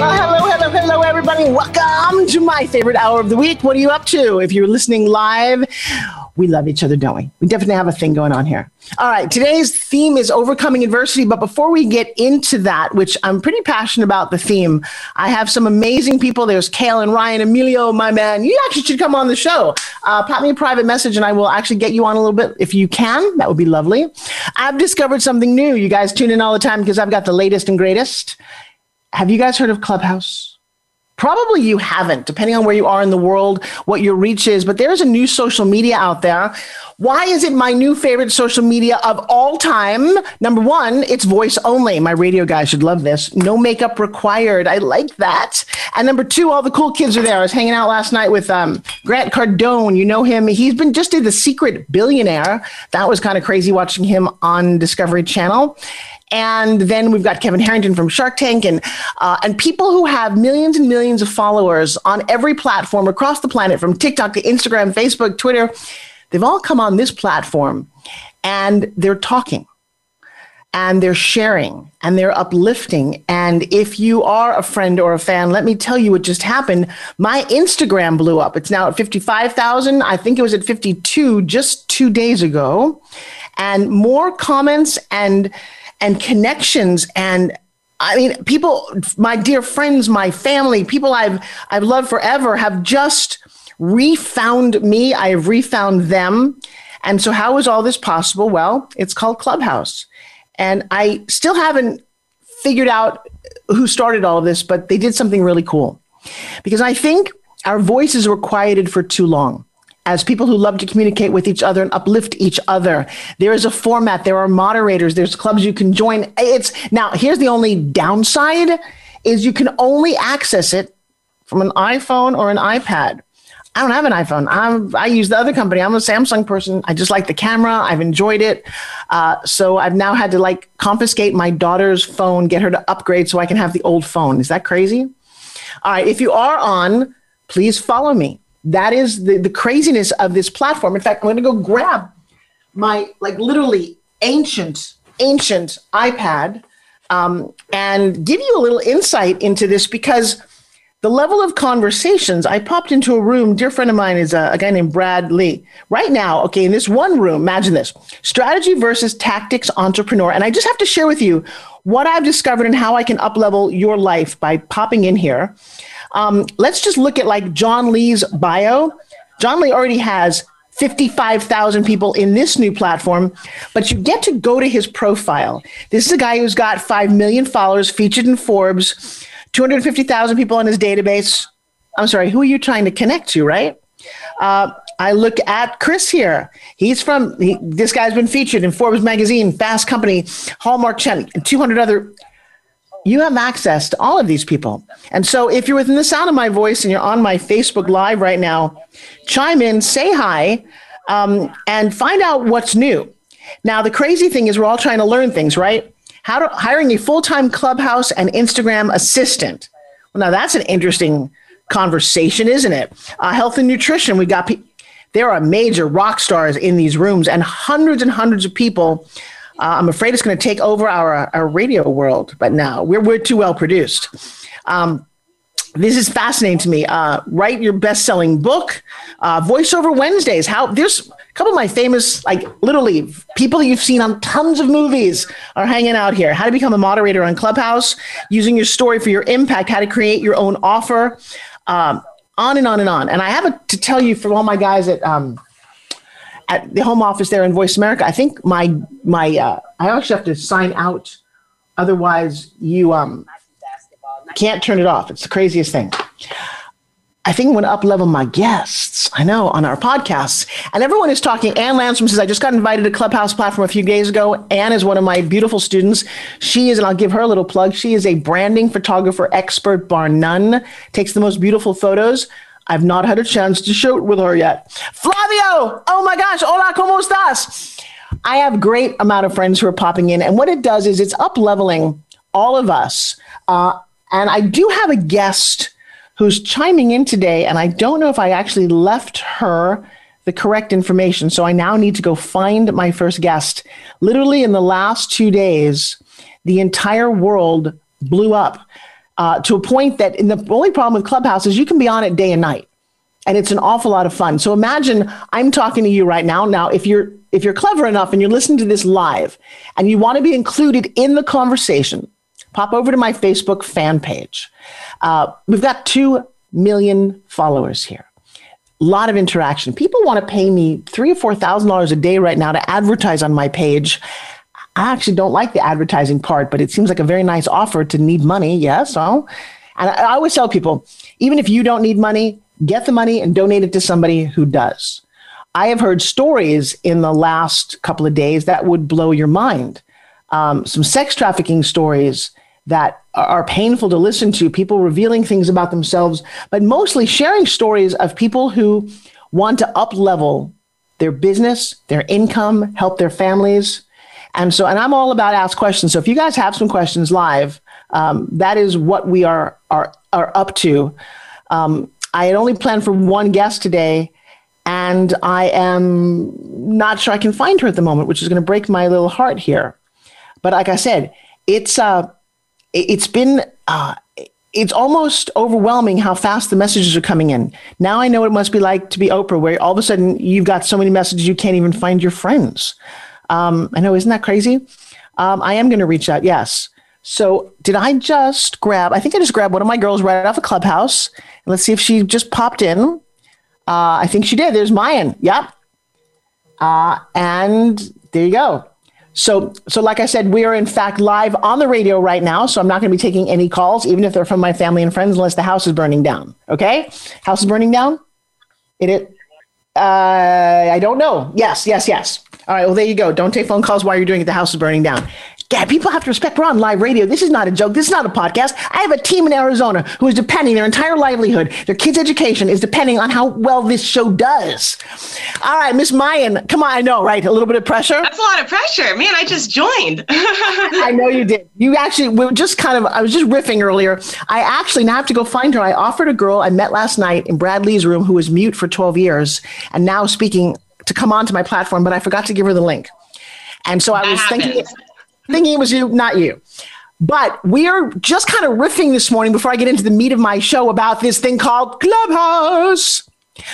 Well, hello, hello, hello, everybody. Welcome to my favorite hour of the week. What are you up to? If you're listening live, we love each other, don't we? We definitely have a thing going on here. All right, today's theme is overcoming adversity. But before we get into that, which I'm pretty passionate about the theme, I have some amazing people. There's Kale and Ryan, Emilio, my man. You actually should come on the show. Uh, pop me a private message and I will actually get you on a little bit if you can. That would be lovely. I've discovered something new. You guys tune in all the time because I've got the latest and greatest. Have you guys heard of Clubhouse? Probably you haven't, depending on where you are in the world, what your reach is, but there's a new social media out there. Why is it my new favorite social media of all time? Number one, it's voice only. My radio guys should love this. No makeup required. I like that. And number two, all the cool kids are there. I was hanging out last night with um, Grant Cardone. You know him. He's been just did the secret billionaire. That was kind of crazy watching him on Discovery Channel. And then we've got Kevin Harrington from Shark Tank and, uh, and people who have millions and millions of followers on every platform across the planet, from TikTok to Instagram, Facebook, Twitter. They've all come on this platform and they're talking and they're sharing and they're uplifting. And if you are a friend or a fan, let me tell you what just happened. My Instagram blew up. It's now at 55,000. I think it was at 52 just two days ago. And more comments and and connections and I mean, people, my dear friends, my family, people I've I've loved forever have just refound me. I have refound them. And so how is all this possible? Well, it's called Clubhouse. And I still haven't figured out who started all of this, but they did something really cool. Because I think our voices were quieted for too long as people who love to communicate with each other and uplift each other. There is a format, there are moderators, there's clubs you can join. It's now here's the only downside is you can only access it from an iPhone or an iPad. I don't have an iPhone. I'm, I use the other company. I'm a Samsung person. I just like the camera. I've enjoyed it. Uh, so I've now had to like confiscate my daughter's phone, get her to upgrade so I can have the old phone. Is that crazy? All right. If you are on, please follow me that is the, the craziness of this platform. In fact, I'm going to go grab my like literally ancient, ancient iPad um, and give you a little insight into this because the level of conversations. I popped into a room. Dear friend of mine is a, a guy named Brad Lea. Right now, okay, in this one room, imagine this strategy versus tactics entrepreneur. And I just have to share with you what I've discovered and how I can uplevel your life by popping in here. Um, let's just look at like John Lee's bio. John Lee already has 55,000 people in this new platform, but you get to go to his profile. This is a guy who's got 5 million followers, featured in Forbes, 250,000 people on his database. I'm sorry, who are you trying to connect to, right? Uh, I look at Chris here. He's from, he, this guy's been featured in Forbes magazine, Fast Company, Hallmark Channel, and 200 other you have access to all of these people. And so if you're within the sound of my voice and you're on my Facebook Live right now, chime in, say hi, um, and find out what's new. Now, the crazy thing is, we're all trying to learn things, right? How to hiring a full time clubhouse and Instagram assistant. Well, now that's an interesting conversation, isn't it? Uh, health and nutrition. We got pe- there are major rock stars in these rooms and hundreds and hundreds of people uh, I'm afraid it's going to take over our, our radio world, but now we're, we're too well produced. Um, this is fascinating to me. Uh, write your best-selling book, uh, voiceover Wednesdays. How there's a couple of my famous, like literally people you've seen on tons of movies are hanging out here. How to become a moderator on Clubhouse, using your story for your impact. How to create your own offer. Um, on and on and on. And I have a, to tell you for all my guys at um, at the home office there in Voice America, I think my my uh, I actually have to sign out, otherwise you um can't turn it off. It's the craziest thing. I think I'm going to up level my guests. I know on our podcasts. And everyone is talking. Anne Lansum says, I just got invited to Clubhouse platform a few days ago. Anne is one of my beautiful students. She is, and I'll give her a little plug. She is a branding photographer expert, bar none, takes the most beautiful photos. I've not had a chance to shoot with her yet. Flavio, oh my gosh, hola, ¿cómo estás? I have great amount of friends who are popping in. And what it does is it's up leveling all of us. Uh, and I do have a guest who's chiming in today, and I don't know if I actually left her the correct information. So I now need to go find my first guest. Literally, in the last two days, the entire world blew up uh, to a point that in the only problem with Clubhouse is you can be on it day and night. And it's an awful lot of fun. So imagine I'm talking to you right now. Now, if you're if you're clever enough and you're listening to this live and you want to be included in the conversation, pop over to my Facebook fan page. Uh, we've got 2 million followers here. A lot of interaction. People want to pay me three or four thousand dollars a day right now to advertise on my page. I actually don't like the advertising part, but it seems like a very nice offer to need money. Yeah, so, and I, I always tell people, even if you don't need money, get the money and donate it to somebody who does. I have heard stories in the last couple of days that would blow your mind. Um, some sex trafficking stories that are painful to listen to, people revealing things about themselves, but mostly sharing stories of people who want to up level their business, their income, help their families. And so, and I'm all about ask questions. So if you guys have some questions live, um, that is what we are are are up to. Um, I had only planned for one guest today, and I am not sure I can find her at the moment, which is going to break my little heart here. But like I said, it's uh, it's been uh, it's almost overwhelming how fast the messages are coming in. Now I know what it must be like to be Oprah, where all of a sudden you've got so many messages you can't even find your friends. Um, I know, isn't that crazy? Um, I am going to reach out, yes. So did I just grab? I think I just grabbed one of my girls right off a clubhouse. Let's see if she just popped in. Uh, I think she did. There's Maayan. Yep. Uh, and there you go. So, so like I said, we are in fact live on the radio right now. So I'm not going to be taking any calls, even if they're from my family and friends, unless the house is burning down. Okay, house is burning down. It it. Uh, I don't know. Yes, yes, yes. All right. Well, there you go. Don't take phone calls while you're doing it. The house is burning down. Yeah, people have to respect we're on live radio. This is not a joke. This is not a podcast. I have a team in Arizona who is depending their entire livelihood, their kids' education is depending on how well this show does. All right, Miss Maayan, come on. I know, right? A little bit of pressure. That's a lot of pressure. Man, I just joined. I know you did. You actually we were just kind of I was just riffing earlier. I actually now have to go find her. I offered a girl I met last night in Bradley's room who was mute for 12 years and now speaking to come onto my platform, but I forgot to give her the link. And so I was happens. thinking thinking it was you, not you. But we are just kind of riffing this morning before I get into the meat of my show about this thing called Clubhouse.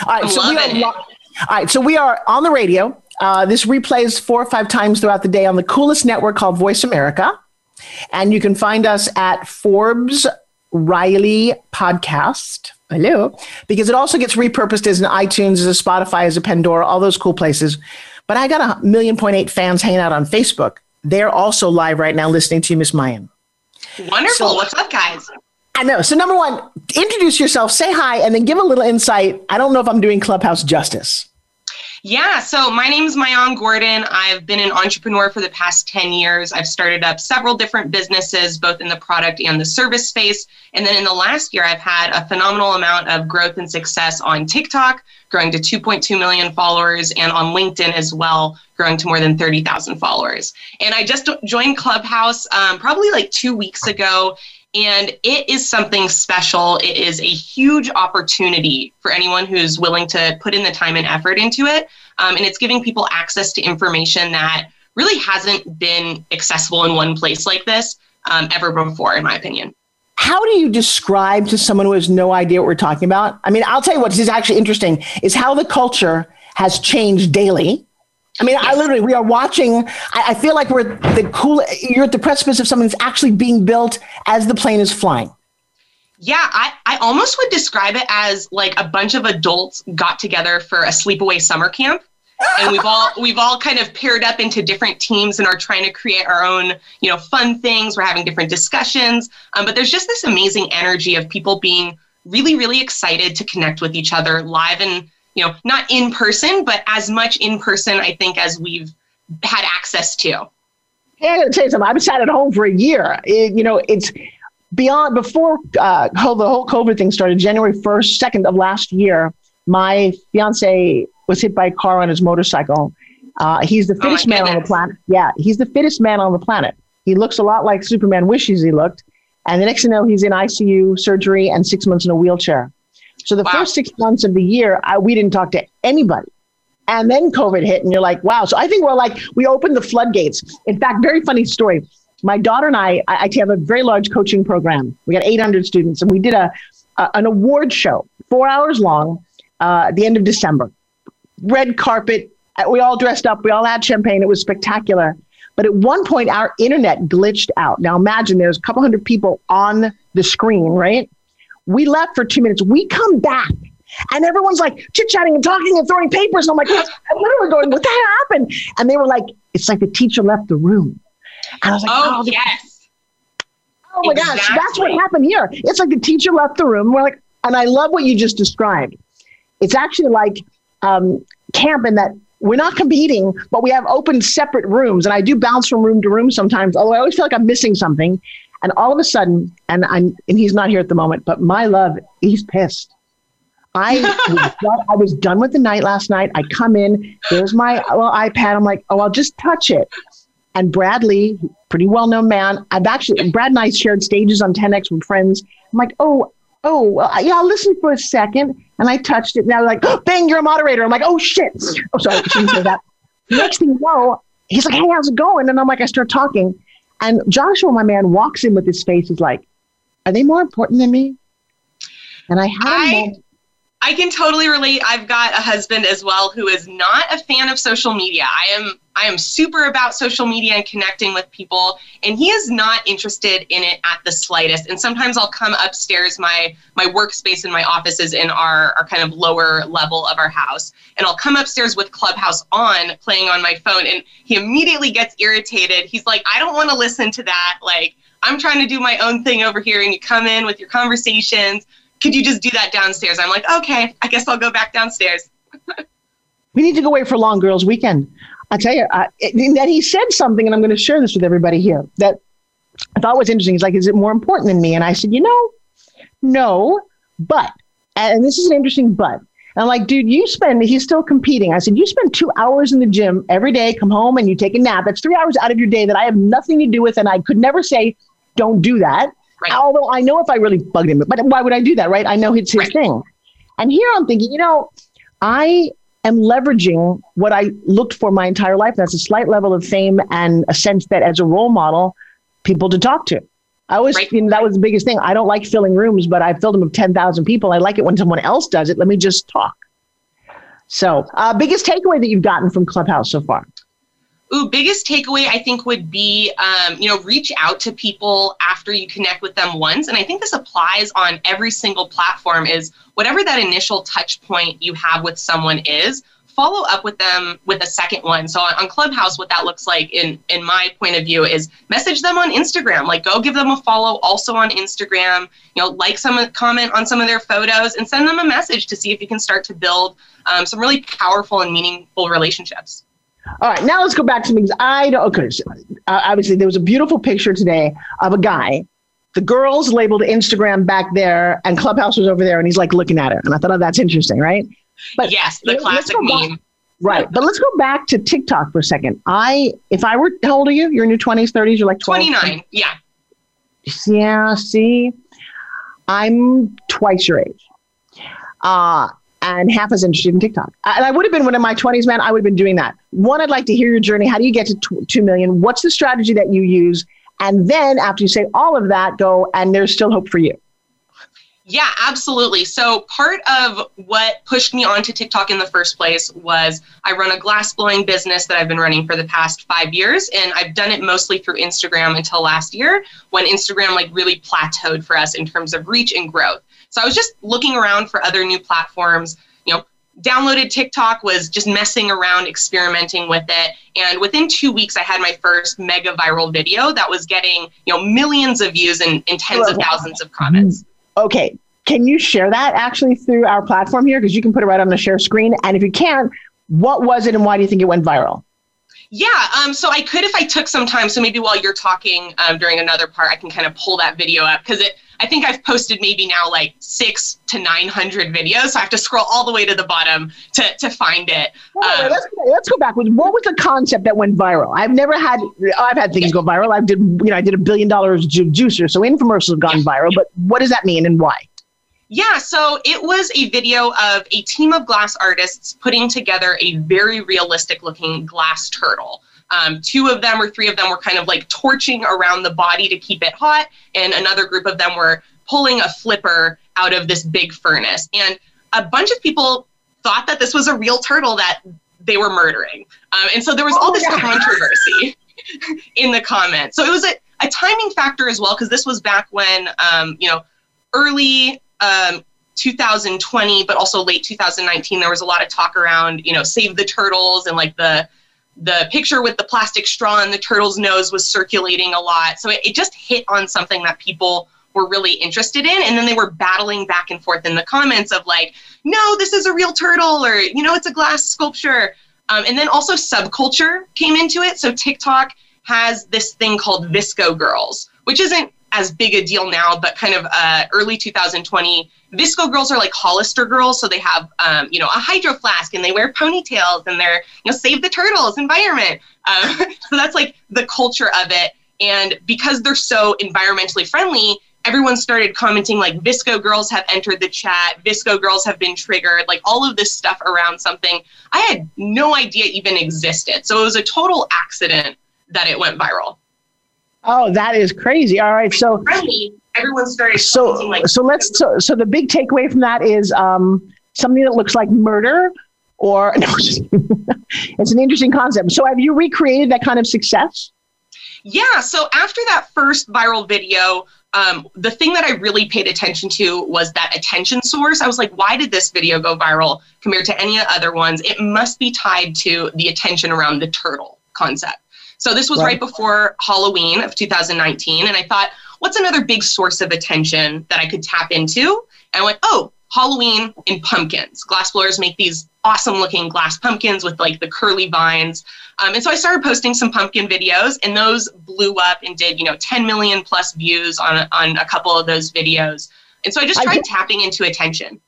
All right, so we are. Lo- all right, so we are on the radio. Uh, this replays four or five times throughout the day on the coolest network called Voice America, and you can find us at Forbes Riley Podcast. Hello, because it also gets repurposed as an iTunes, as a Spotify, as a Pandora, all those cool places. But I got a million point eight fans hanging out on Facebook they're also live right now listening to you, Miss Maayan. Wonderful. So, What's up, guys? I know. So, number one, introduce yourself, say hi, and then give a little insight. I don't know if I'm doing Clubhouse justice. Yeah, so my name is Maayan Gordon. I've been an entrepreneur for the past 10 years. I've started up several different businesses, both in the product and the service space. And then in the last year, I've had a phenomenal amount of growth and success on TikTok, growing to 2.2 million followers, and on LinkedIn as well, growing to more than 30,000 followers. And I just joined Clubhouse um, probably like two weeks ago. And it is something special. It is a huge opportunity for anyone who's willing to put in the time and effort into it. Um, and it's giving people access to information that really hasn't been accessible in one place like this um, ever before, in my opinion. How do you describe to someone who has no idea what we're talking about? I mean, I'll tell you what is actually interesting is how the culture has changed daily I mean, I literally, we are watching. I, I, feel like we're the cool. You're at the precipice of something that's actually being built as the plane is flying. Yeah, I, I almost would describe it as like a bunch of adults got together for a sleepaway summer camp. and we've all we've all kind of paired up into different teams and are trying to create our own you know fun things we're having different discussions um, but there's just this amazing energy of people being really, really excited to connect with each other live and, you know, not in person, but as much in person, I think, as we've had access to. Hey, I gotta tell you something. I've sat at home for a year. It, you know, it's beyond before uh, the whole COVID thing started. January first, second of last year, my fiance was hit by a car on his motorcycle. Uh, he's the Oh, fittest my man on the planet. Yeah, he's the fittest man on the planet. He looks a lot like Superman wishes he looked. And the next thing you know, he's in ICU surgery and six months in a wheelchair. So the Wow. first six months of the year, I, we didn't talk to anybody. And then COVID hit, and you're like, wow. So I think we're like, we opened the floodgates. In fact, very funny story. My daughter and I, I, I have a very large coaching program. We got 800 students, and we did a, a an award show, four hours long, uh, at the end of December. Red carpet. uh, We all dressed up. We all had champagne. It was spectacular. But at one point, our internet glitched out. Now imagine there's a couple hundred people on the screen, right? We left for two minutes. We come back, and everyone's like chit chatting and talking and throwing papers. And I'm like, I'm literally going, what the hell happened? And they were like, it's like the teacher left the room. And I was like, Oh, the- yes. oh my gosh, that's what happened here. It's like the teacher left the room. We're like, and I love what you just described. It's actually like um, camp in that we're not competing, but we have open separate rooms. And I do bounce from room to room sometimes, although I always feel like I'm missing something. And all of a sudden, and I'm and he's not here at the moment, but my love, he's pissed. I was, done, I was done with the night last night. I come in, there's my well, iPad. I'm like, oh, I'll just touch it. And Bradley, pretty well known man, I've actually, Brad and I shared stages on 10X with friends. I'm like, oh, oh, well, yeah, I'll listen for a second. And I touched it. Was like, oh, bang, you're a moderator. I'm like, oh, shit. Oh, sorry, I shouldn't say that. Next thing you know, he's like, hey, how's it going? And I'm like, I start talking. And Joshua, my man, walks in with his face, is like, are they more important than me? And I had a I-. I can totally relate. I've got a husband as well who is not a fan of social media. I am I am super about social media and connecting with people and he is not interested in it at the slightest. And sometimes I'll come upstairs my my workspace in my office is in our our kind of lower level of our house and I'll come upstairs with Clubhouse on playing on my phone and he immediately gets irritated. He's like, "I don't want to listen to that." Like I'm trying to do my own thing over here and you come in with your conversations could you just do that downstairs? I'm like, okay, I guess I'll go back downstairs. we need to go away for long girls weekend. I tell you, I, and then he said something, and I'm going to share this with everybody here that I thought was interesting. He's like, "Is it more important than me?" And I said, "You know, no, but." And this is an interesting but. And I'm like, dude, you spend. He's still competing. I said, you spend two hours in the gym every day. Come home and you take a nap. That's three hours out of your day that I have nothing to do with, and I could never say, don't do that. Right. Although I know if I really bugged him, but why would I do that, right? I know it's his Right. thing. And here I'm thinking, you know, I am leveraging what I looked for my entire life. That's a slight level of fame and a sense that as a role model, people to talk to. I always, Right. you know, that was the biggest thing. I don't like filling rooms, but I filled them with 10,000 people. I like it when someone else does it. Let me just talk. So, uh, biggest takeaway that you've gotten from Clubhouse so far? Ooh, biggest takeaway I think would be, um, you know, reach out to people after you connect with them once. And I think this applies on every single platform is whatever that initial touch point you have with someone is, follow up with them with a second one. So on, Clubhouse, what that looks like in, in my point of view is message them on Instagram, like go give them a follow also on Instagram, you know, like some, comment on some of their photos and send them a message to see if you can start to build um, some really powerful and meaningful relationships. All right, now let's go back to things I don't. Okay, so, uh, obviously there was a beautiful picture today of a guy. The girls labeled Instagram back there, and Clubhouse was over there, and he's like looking at it. And I thought, oh, that's interesting, right? But yes, the classic go back- meme. Right. But let's go back to TikTok for a second. I, if I were, how old are you? You're in your 20s, 30s? You're like 12? 29. Yeah. Yeah, see, I'm twice your age. Uh, and half as interested in TikTok. And I would have been when in my 20s, man, I would have been doing that. One, I'd like to hear your journey. How do you get to tw- 2 million? What's the strategy that you use? And then after you say all of that, go, and there's still hope for you. Yeah, absolutely. So, part of what pushed me onto TikTok in the first place was I run a glass blowing business that I've been running for the past five years. And I've done it mostly through Instagram until last year when Instagram like really plateaued for us in terms of reach and growth. So, I was just looking around for other new platforms, you know. Downloaded TikTok, was just messing around, experimenting with it. And within two weeks, I had my first mega viral video that was getting, you know, millions of views and, and tens of thousands of comments. Okay. Can you share that actually through our platform here? Because you can put it right on the share screen. And if you can't, what was it and why do you think it went viral? Yeah, um, so I could if I took some time. So maybe while you're talking um, during another part, I can kind of pull that video up because it. I think I've posted maybe now like six to nine hundred videos. So I have to scroll all the way to the bottom to, to find it. um, let's, let's go back. What was the concept that went viral? I've never had. I've had things go viral. I did. You know, I did a billion dollars ju- juicer, so infomercials have gone yeah. viral. But what does that mean and why? Yeah, so it was a video of a team of glass artists putting together a very realistic looking glass turtle. Um, two of them or three of them were kind of like torching around the body to keep it hot, and another group of them were pulling a flipper out of this big furnace. And a bunch of people thought that this was a real turtle that they were murdering. Um, and so there was all oh, this controversy in the comments. So it was a, a timing factor as well, because this was back when, um, you know, early um, 2020, but also late 2019, there was a lot of talk around, you know, save the turtles and like the the picture with the plastic straw in the turtle's nose was circulating a lot. So it, it just hit on something that people were really interested in. And then they were battling back and forth in the comments of like, no, this is a real turtle, or, you know, it's a glass sculpture. Um, and then also subculture came into it. So TikTok has this thing called VSCO Girls, which isn't as big a deal now, but kind of uh, early 2020. VSCO girls are like Hollister girls, so they have um, you know a hydro flask and they wear ponytails and they're you know save the turtles environment. Um, so that's like the culture of it, and because they're so environmentally friendly, everyone started commenting like VSCO girls have entered the chat, VSCO girls have been triggered, like all of this stuff around something I had no idea even existed. So it was a total accident that it went viral. Oh, that is crazy. All right, so everyone started. So, like, so let's. So, so the big takeaway from that is um, something that looks like murder, or no, it's an interesting concept. So, have you recreated that kind of success? Yeah. So after that first viral video, um, the thing that I really paid attention to was that attention source. I was like, why did this video go viral compared to any other ones? It must be tied to the attention around the turtle concept. So this was right. right before Halloween of 2019. And I thought, what's another big source of attention that I could tap into? And I went, oh, Halloween in pumpkins. Glass blowers make these awesome looking glass pumpkins with like the curly vines. Um, and so I started posting some pumpkin videos, and those blew up and did, you know, 10 million plus views on, on a couple of those videos. And so I just tried I, tapping into attention.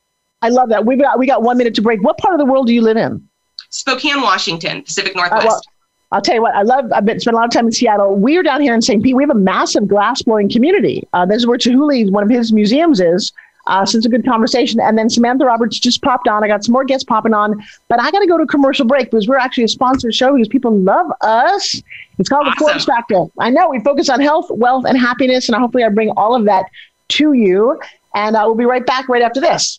I love that. We've got, we got one minute to break. What part of the world do you live in? Spokane, Washington, Pacific Northwest. Uh, well, I'll tell you what, I love, I've been, spent a lot of time in Seattle. We're down here in St. Pete. We have a massive glass blowing community. Uh, this is where Chihuly, one of his museums is. Uh, so it's a good conversation. And then Samantha Roberts just popped on. I got some more guests popping on, but I got to go to a commercial break because we're actually a sponsored show because people love us. It's called awesome. the Forbes Factor. I know we focus on health, wealth, and happiness, and hopefully I bring all of that to you. And uh, we'll be right back right after this.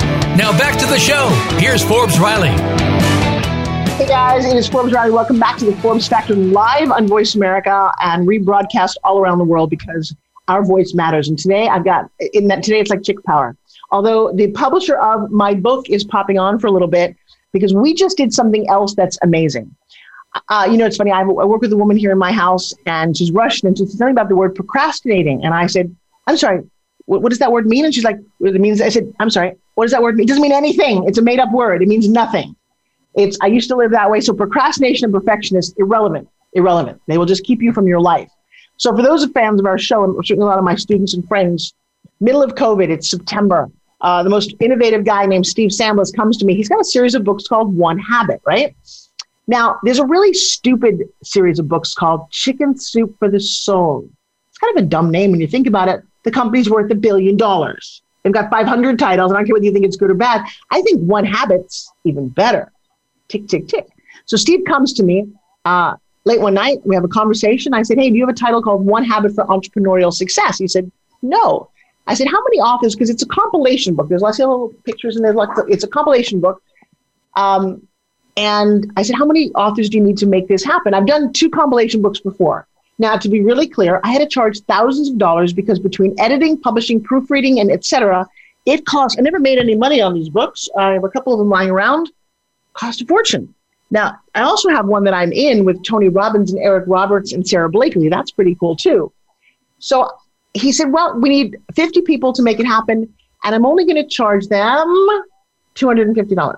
Now back to the show. Here's Forbes Riley. Hey guys, it is Forbes Riley. Welcome back to the Forbes Factor live on Voice America and rebroadcast all around the world because our voice matters. And today I've got in that today it's like chick power. Although the publisher of my book is popping on for a little bit because we just did something else that's amazing. Uh, you know, it's funny. I, I work with a woman here in my house, and she's Russian, and she's telling about the word procrastinating. And I said, "I'm sorry, what, what does that word mean?" And she's like, "It means." I said, "I'm sorry, what does that word mean? It doesn't mean anything. It's a made up word. It means nothing. It's I used to live that way. So procrastination and perfectionist, irrelevant. Irrelevant. They will just keep you from your life. So for those of fans of our show, and certainly a lot of my students and friends, middle of COVID, it's September. Uh, the most innovative guy named Steve Samblis comes to me. He's got a series of books called One Habit, right? Now, there's a really stupid series of books called Chicken Soup for the Soul. It's kind of a dumb name when you think about it. The company's worth a billion dollars. They've got 500 titles. I don't care whether you think it's good or bad. I think One Habit's even better. Tick, tick, tick. So Steve comes to me uh, late one night. We have a conversation. I said, Hey, do you have a title called One Habit for Entrepreneurial Success? He said, No. I said, How many authors? Because it's a compilation book. There's lots of little pictures and there's like it's a compilation book. Um, and I said, How many authors do you need to make this happen? I've done two compilation books before. Now, to be really clear, I had to charge thousands of dollars because between editing, publishing, proofreading, and etc., it cost. I never made any money on these books. I have a couple of them lying around. Cost a fortune. Now, I also have one that I'm in with Tony Robbins and Eric Roberts and Sara Blakely. That's pretty cool too. So he said, Well, we need 50 people to make it happen, and I'm only going to charge them $250.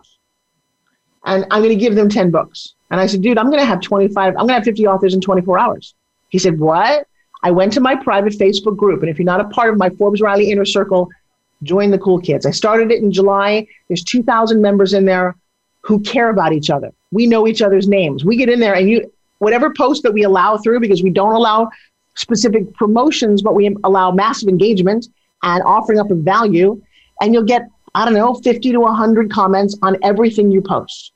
And I'm going to give them 10 books. And I said, Dude, I'm going to have 25, I'm going to have 50 authors in 24 hours. He said, What? I went to my private Facebook group. And if you're not a part of my Forbes Riley Inner Circle, join the cool kids. I started it in July. There's 2,000 members in there who care about each other. We know each other's names. We get in there and you, whatever post that we allow through, because we don't allow specific promotions, but we allow massive engagement and offering up of value. And you'll get, I don't know, 50 to 100 comments on everything you post.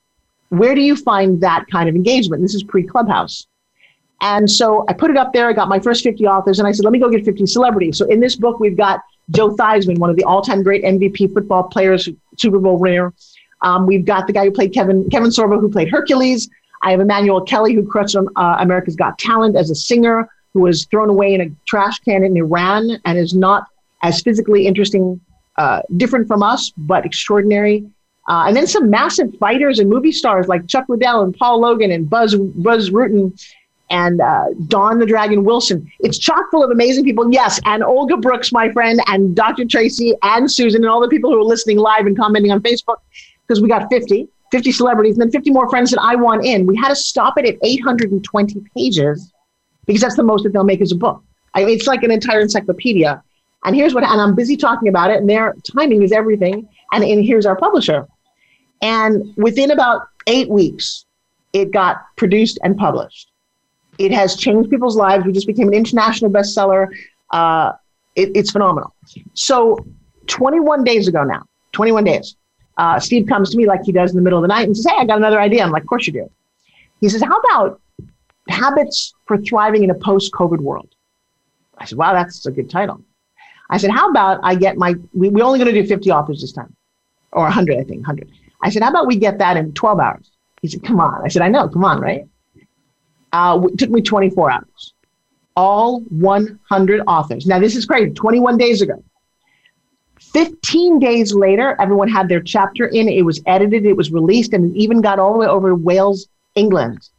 Where do you find that kind of engagement? This is pre Clubhouse. And so I put it up there. I got my first 50 authors and I said, let me go get 50 celebrities. So in this book, we've got Joe Theismann, one of the all time great MVP football players, Super Bowl winner. Um, we've got the guy who played Kevin, Kevin Sorbo, who played Hercules. I have Emmanuel Kelly, who crushed on uh, America's Got Talent as a singer, who was thrown away in a trash can in Iran and is not as physically interesting, uh, different from us, but extraordinary. Uh, and then some massive fighters and movie stars like Chuck Liddell and Paul Logan and Bas Bas Rutten and uh, Don the Dragon Wilson. It's chock full of amazing people. Yes, and Olga Brooks, my friend, and Dr. Tracy and Susan, and all the people who are listening live and commenting on Facebook, because we got 50, 50 celebrities, and then 50 more friends that I want in. We had to stop it at 820 pages because that's the most that they'll make as a book. I mean, it's like an entire encyclopedia. And here's what, and I'm busy talking about it, and their timing is everything. And, and here's our publisher. And within about eight weeks, it got produced and published. It has changed people's lives. We just became an international bestseller. Uh, it, it's phenomenal. So, 21 days ago now, 21 days, uh, Steve comes to me like he does in the middle of the night and says, Hey, I got another idea. I'm like, Of course you do. He says, How about habits for thriving in a post COVID world? I said, Wow, that's a good title. I said, How about I get my, we, we're only going to do 50 authors this time, or 100, I think, 100. I said, How about we get that in 12 hours? He said, Come on. I said, I know, come on, right? Uh, it took me 24 hours. All 100 authors. Now, this is crazy. 21 days ago. 15 days later, everyone had their chapter in. It was edited, it was released, and it even got all the way over to Wales, England.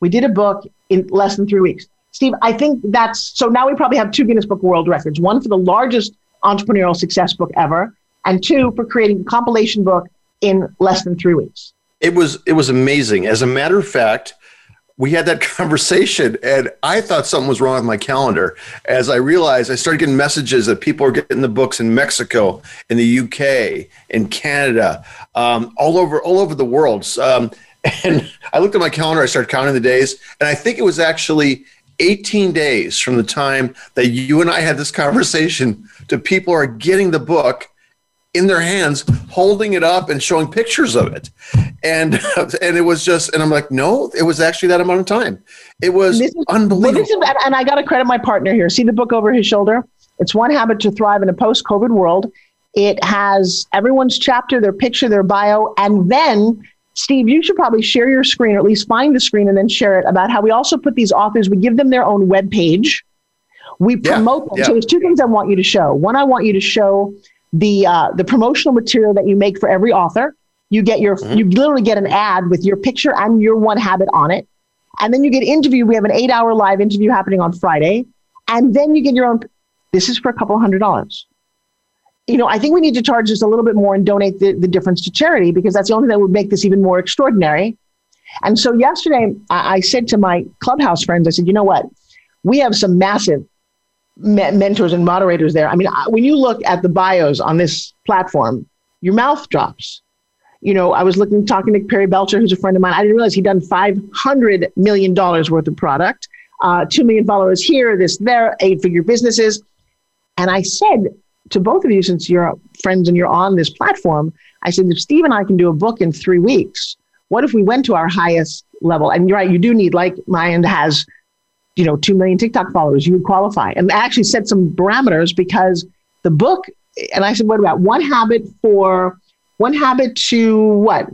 We did a book in less than three weeks. Steve, I think that's so now we probably have two Guinness Book World Records one for the largest entrepreneurial success book ever, and two for creating a compilation book in less than three weeks. It was it was amazing. As a matter of fact, we had that conversation and I thought something was wrong with my calendar as I realized I started getting messages that people are getting the books in Mexico, in the UK, in Canada, um, all over all over the world. Um, and I looked at my calendar, I started counting the days, and I think it was actually 18 days from the time that you and I had this conversation to people are getting the book in their hands, holding it up and showing pictures of it. And and it was just, and I'm like, no, it was actually that amount of time. It was is, unbelievable. Is, and I got to credit my partner here. See the book over his shoulder? It's One Habit to Thrive in a Post COVID World. It has everyone's chapter, their picture, their bio, and then Steve, you should probably share your screen, or at least find the screen and then share it about how we also put these authors, we give them their own web page. We promote yeah, them. Yeah. So there's two things I want you to show. One, I want you to show the uh, the promotional material that you make for every author. You get your mm-hmm. you literally get an ad with your picture and your one habit on it, and then you get interview. We have an eight hour live interview happening on Friday, and then you get your own. This is for a couple hundred dollars you know, I think we need to charge this a little bit more and donate the, the difference to charity because that's the only thing that would make this even more extraordinary. And so yesterday, I, I said to my clubhouse friends, I said, you know what? We have some massive me- mentors and moderators there. I mean, when you look at the bios on this platform, your mouth drops. You know, I was looking, talking to Perry Belcher, who's a friend of mine. I didn't realize he'd done $500 million worth of product, uh, 2 million followers here, this, there, eight figure businesses. And I said, to both of you, since you're friends and you're on this platform, I said, if Steve and I can do a book in three weeks, what if we went to our highest level? And you're right, you do need, like end has, you know, 2 million TikTok followers, you would qualify. And I actually set some parameters because the book, and I said, what about one habit for, one habit to what?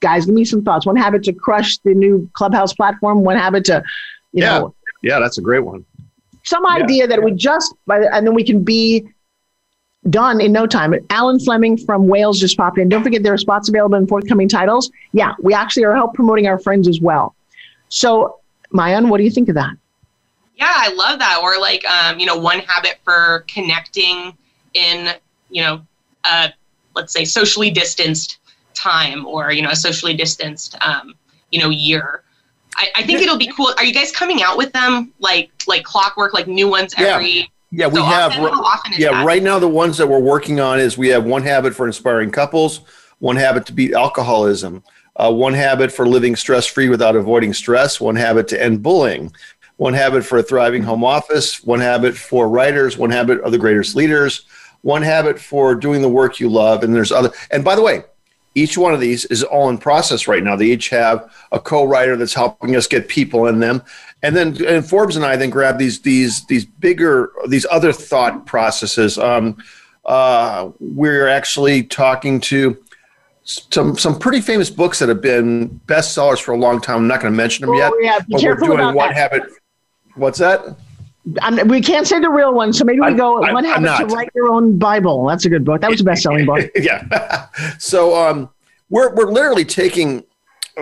Guys, give me some thoughts. One habit to crush the new Clubhouse platform, one habit to, you yeah. know. Yeah, that's a great one. Some idea yeah. that we just, and then we can be done in no time. Alan Fleming from Wales just popped in. Don't forget there are spots available in forthcoming titles. Yeah, we actually are help promoting our friends as well. So, Maayan, what do you think of that? Yeah, I love that. Or like, um, you know, one habit for connecting in, you know, uh, let's say socially distanced time or you know a socially distanced, um, you know, year. I, I think it'll be cool. Are you guys coming out with them like like clockwork, like new ones every? Yeah yeah, we so have. Often, yeah, that? right now the ones that we're working on is we have one habit for inspiring couples, one habit to beat alcoholism, uh, one habit for living stress free without avoiding stress, one habit to end bullying, one habit for a thriving home office, one habit for writers, one habit of the greatest leaders, one habit for doing the work you love, and there's other. And by the way, each one of these is all in process right now. They each have a co-writer that's helping us get people in them and then and Forbes and I then grab these these these bigger these other thought processes. Um, uh, we're actually talking to some some pretty famous books that have been bestsellers for a long time. I'm not going to mention them yet. Yeah, but we're doing one that. habit. What's that? I'm, we can't say the real one, so maybe we I'm, go one I'm, habit to write your own Bible. That's a good book. That was a best-selling book. yeah. so um, we're we're literally taking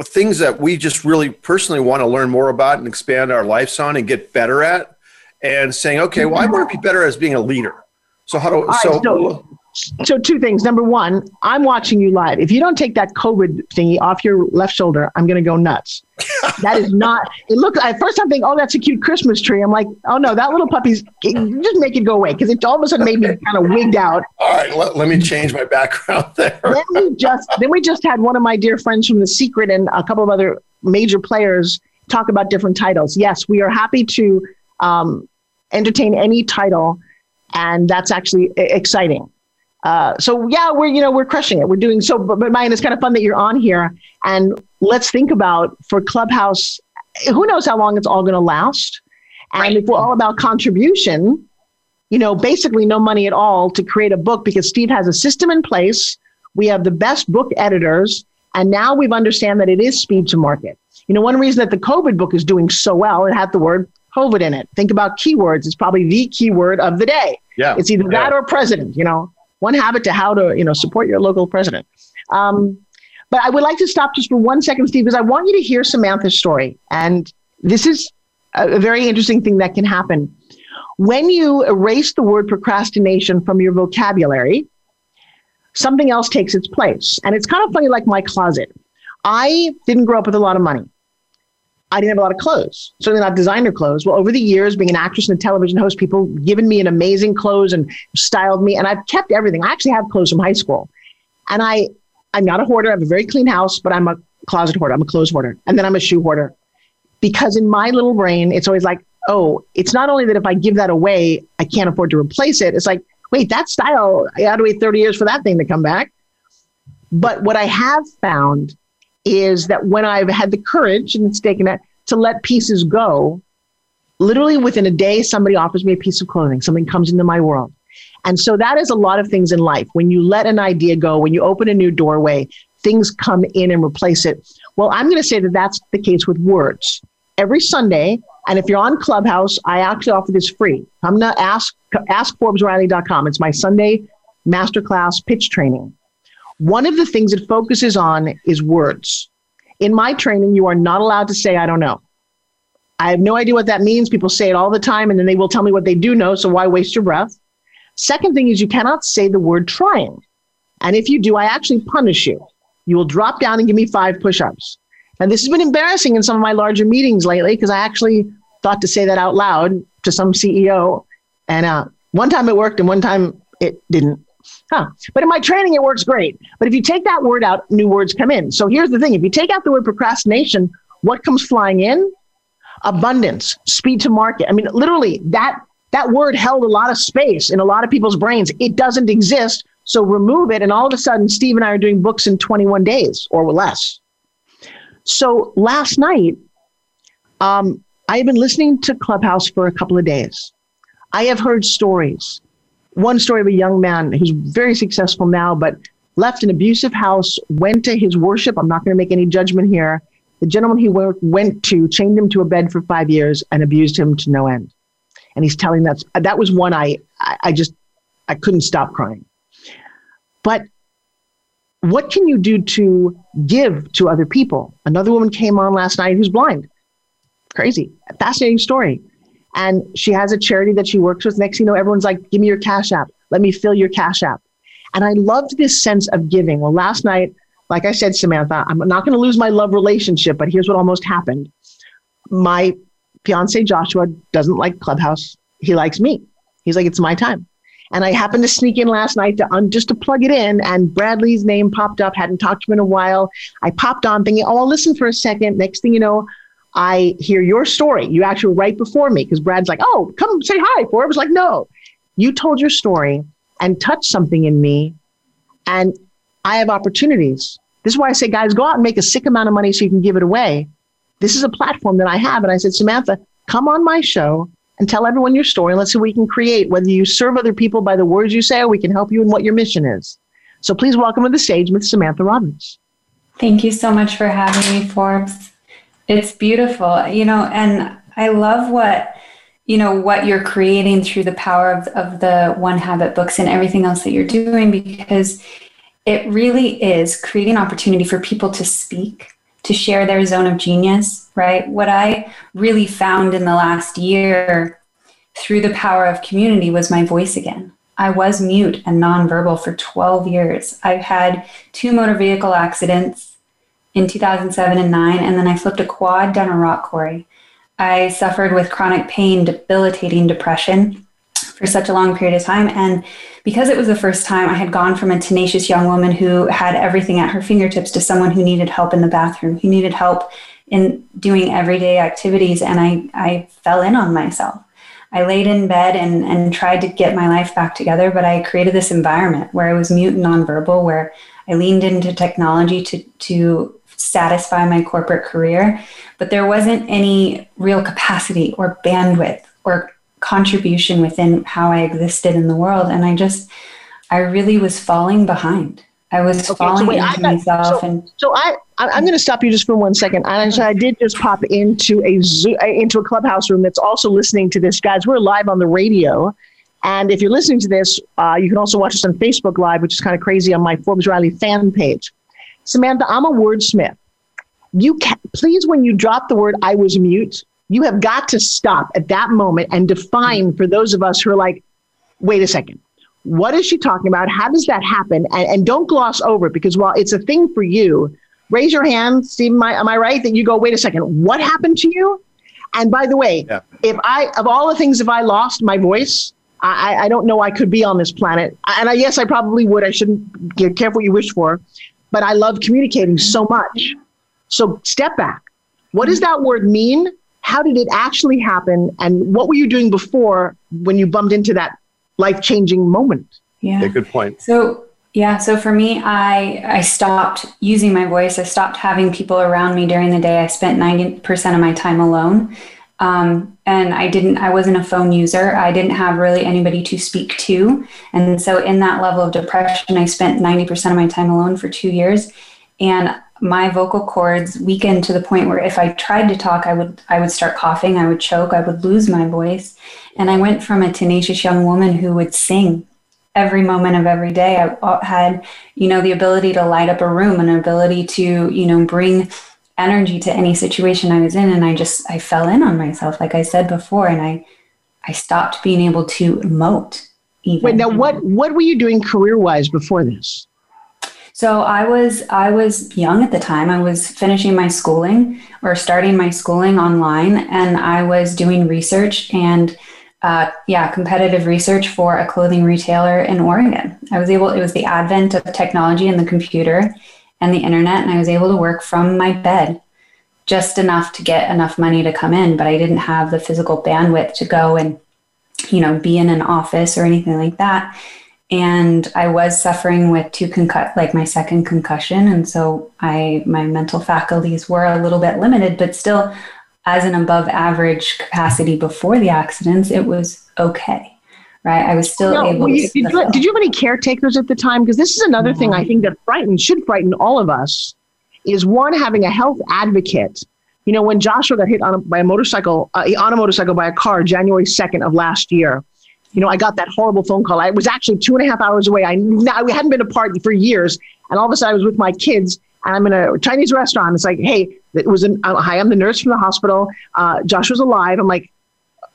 things that we just really personally want to learn more about and expand our lives on and get better at and saying okay well i want to be better as being a leader so how do so, so so two things. Number one, I'm watching you live. If you don't take that COVID thingy off your left shoulder, I'm going to go nuts. that is not. It looks. At first, I'm thinking, oh, that's a cute Christmas tree. I'm like, oh no, that little puppy's. Just make it go away because it all of a sudden made me kind of wigged out. All right, let, let me change my background there. then we just then we just had one of my dear friends from The Secret and a couple of other major players talk about different titles. Yes, we are happy to um, entertain any title, and that's actually exciting. Uh, so yeah, we're you know we're crushing it. We're doing so. But, but Maayan, it's kind of fun that you're on here, and let's think about for Clubhouse. Who knows how long it's all going to last? And right. if we're all about contribution, you know, basically no money at all to create a book because Steve has a system in place. We have the best book editors, and now we've understand that it is speed to market. You know, one reason that the COVID book is doing so well, it had the word COVID in it. Think about keywords. It's probably the keyword of the day. Yeah. It's either yeah. that or president, you know. One habit to how to, you know, support your local president. Um, but I would like to stop just for one second, Steve, because I want you to hear Samantha's story. And this is a very interesting thing that can happen. When you erase the word procrastination from your vocabulary, something else takes its place. And it's kind of funny, like my closet. I didn't grow up with a lot of money. I didn't have a lot of clothes, certainly not designer clothes. Well, over the years, being an actress and a television host, people given me an amazing clothes and styled me, and I've kept everything. I actually have clothes from high school, and I, I'm not a hoarder. I have a very clean house, but I'm a closet hoarder. I'm a clothes hoarder, and then I'm a shoe hoarder, because in my little brain, it's always like, oh, it's not only that if I give that away, I can't afford to replace it. It's like, wait, that style, I had to wait 30 years for that thing to come back. But what I have found is that when I've had the courage and it's taken it to let pieces go, literally within a day, somebody offers me a piece of clothing, something comes into my world. And so that is a lot of things in life. When you let an idea go, when you open a new doorway, things come in and replace it. Well, I'm going to say that that's the case with words. Every Sunday, and if you're on Clubhouse, I actually offer this free. I'm going to ask, askforbesriley.com. It's my Sunday masterclass pitch training. One of the things it focuses on is words. In my training, you are not allowed to say, I don't know. I have no idea what that means. People say it all the time, and then they will tell me what they do know. So why waste your breath? Second thing is, you cannot say the word trying. And if you do, I actually punish you. You will drop down and give me five push ups. And this has been embarrassing in some of my larger meetings lately because I actually thought to say that out loud to some CEO. And uh, one time it worked and one time it didn't. Huh. But in my training, it works great. But if you take that word out, new words come in. So here's the thing if you take out the word procrastination, what comes flying in? Abundance, speed to market. I mean, literally, that that word held a lot of space in a lot of people's brains. It doesn't exist. So remove it. And all of a sudden, Steve and I are doing books in 21 days or less. So last night, um, I have been listening to Clubhouse for a couple of days. I have heard stories one story of a young man who's very successful now, but left an abusive house, went to his worship. I'm not going to make any judgment here. The gentleman he went to chained him to a bed for five years and abused him to no end. And he's telling that that was one I, I just I couldn't stop crying. But what can you do to give to other people? Another woman came on last night who's blind. Crazy, fascinating story. And she has a charity that she works with. Next, you know, everyone's like, give me your cash app. Let me fill your cash app. And I loved this sense of giving. Well, last night, like I said, Samantha, I'm not going to lose my love relationship, but here's what almost happened. My fiance Joshua doesn't like Clubhouse. He likes me. He's like, it's my time. And I happened to sneak in last night to just to plug it in, and Brad Lea's name popped up. Hadn't talked to him in a while. I popped on, thinking, "Oh, I'll listen for a second. Next thing you know, I hear your story. You actually right before me because Brad's like, oh, come say hi. Forbes like, no, you told your story and touched something in me, and I have opportunities. This is why I say, guys, go out and make a sick amount of money so you can give it away. This is a platform that I have. And I said, Samantha, come on my show and tell everyone your story. And let's see what we can create, whether you serve other people by the words you say or we can help you in what your mission is. So please welcome to the stage Miss Samantha Robbins. Thank you so much for having me, Forbes. It's beautiful, you know, and I love what you know what you're creating through the power of, of the one habit books and everything else that you're doing because it really is creating opportunity for people to speak to share their zone of genius right? What i really found in the last year through the power of community was my voice again. I was mute and nonverbal for 12 years. I've had two motor vehicle accidents in 2007 and 9, and then I flipped a quad down a rock quarry. I suffered with chronic pain, debilitating depression for such a long period of time. And because it was the first time, I had gone from a tenacious young woman who had everything at her fingertips to someone who needed help in the bathroom, who needed help in doing everyday activities. And I, I fell in on myself. I laid in bed and, and tried to get my life back together, but I created this environment where I was mute and nonverbal, where I leaned into technology to, to satisfy my corporate career, but there wasn't any real capacity or bandwidth or contribution within how I existed in the world. And I just, I really was falling behind. I was okay, falling so wait, into got, myself. So, and so I, I'm going to stop you just for one second. I, I did just pop into a zoo, into a clubhouse room that's also listening to this, guys. We're live on the radio And if you're listening to this, uh, you can also watch us on Facebook Live, which is kind of crazy on my Forbes Riley fan page. Samantha, I'm a wordsmith. You can, please, when you drop the word "I was mute," you have got to stop at that moment and define for those of us who are like, "Wait a second, what is she talking about? How does that happen?" And, and don't gloss over it because while it's a thing for you, raise your hand. Steve, am I, am I right that you go? Wait a second, what happened to you? And by the way, yeah. if I of all the things, if I lost my voice, I, I don't know I could be on this planet. And I yes, I probably would. I shouldn't get careful what you wish for, but I love communicating so much. So step back. What does that word mean? How did it actually happen? And what were you doing before when you bumped into that life changing moment? Yeah. yeah, good point. So yeah, so for me, I I stopped using my voice. I stopped having people around me during the day. I spent ninety percent of my time alone. Um, and I didn't, I wasn't a phone user. I didn't have really anybody to speak to. And so, in that level of depression, I spent 90% of my time alone for two years. And my vocal cords weakened to the point where if I tried to talk, I would, I would start coughing, I would choke, I would lose my voice. And I went from a tenacious young woman who would sing every moment of every day. I had, you know, the ability to light up a room, an ability to, you know, bring energy to any situation I was in and I just I fell in on myself like I said before and I I stopped being able to emote even. Wait, now what what were you doing career-wise before this? So I was I was young at the time. I was finishing my schooling or starting my schooling online and I was doing research and uh, yeah, competitive research for a clothing retailer in Oregon. I was able, it was the advent of technology and the computer and the internet, and I was able to work from my bed just enough to get enough money to come in, but I didn't have the physical bandwidth to go and, you know, be in an office or anything like that. And I was suffering with two concut like my second concussion. And so I my mental faculties were a little bit limited, but still as an above average capacity before the accidents, it was okay right? I was still no, able well, you, did, you, did you have any caretakers at the time? Because this is another thing I think that frightens, should frighten all of us, is one, having a health advocate. You know, when Joshua got hit on a, by a motorcycle, uh, on a motorcycle by a car January 2nd of last year, you know, I got that horrible phone call. I was actually two and a half hours away. I, we hadn't been apart for years. And all of a sudden I was with my kids and I'm in a Chinese restaurant. It's like, hey, it was an, uh, hi, I'm the nurse from the hospital. Uh, Joshua's alive. I'm like,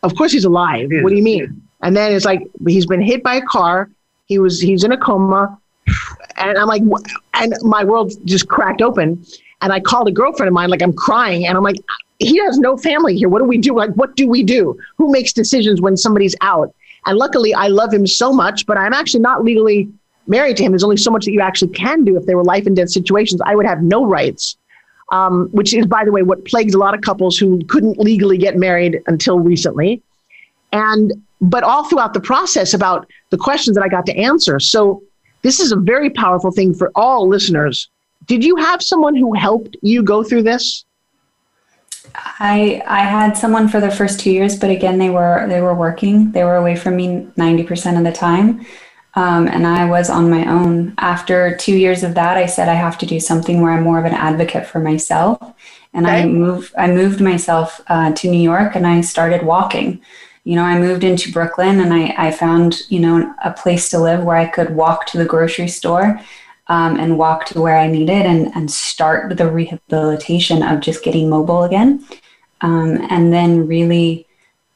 of course he's alive. What do you mean? And then it's like he's been hit by a car. He was he's in a coma, and I'm like, and my world just cracked open. And I called a girlfriend of mine, like I'm crying, and I'm like, he has no family here. What do we do? Like, what do we do? Who makes decisions when somebody's out? And luckily, I love him so much, but I'm actually not legally married to him. There's only so much that you actually can do if they were life and death situations. I would have no rights, um, which is, by the way, what plagues a lot of couples who couldn't legally get married until recently. And but all throughout the process about the questions that I got to answer. So this is a very powerful thing for all listeners. Did you have someone who helped you go through this? I I had someone for the first two years, but again, they were they were working. They were away from me ninety percent of the time, um, and I was on my own. After two years of that, I said I have to do something where I'm more of an advocate for myself, and okay. I moved I moved myself uh, to New York, and I started walking you know, I moved into Brooklyn and I, I found, you know, a place to live where I could walk to the grocery store um, and walk to where I needed and, and start the rehabilitation of just getting mobile again. Um, and then really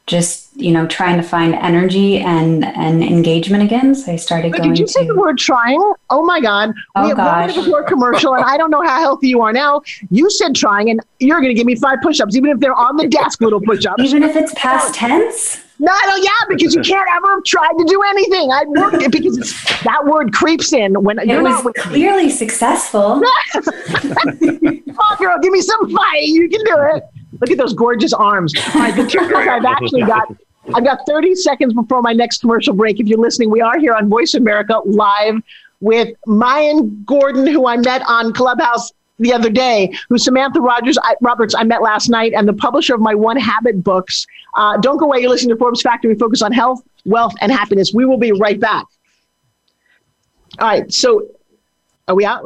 just, you know, trying to find energy and, and engagement again. So I started Wait, going. Did you say the word trying? Oh my God. Oh we have gosh. before commercial and I don't know how healthy you are now. You said trying and you're going to give me five push-ups, even if they're on the desk little push-ups. Even if it's past tense? No, no, yeah, because you can't ever have tried to do anything. I worked it because that word creeps in when it you're was not clearly successful. Come on, girl, give me some fight. You can do it. Look at those gorgeous arms. All right, the truth is, I've actually got I've got 30 seconds before my next commercial break. If you're listening, we are here on Voice America live with Maayan Gordon, who I met on Clubhouse the other day, who's Samantha Rogers I, Roberts I met last night, and the publisher of my One Habit books. Uh, don't go away. You're listening to Forbes Factor. We focus on health, wealth, and happiness. We will be right back. All right. So, are we out?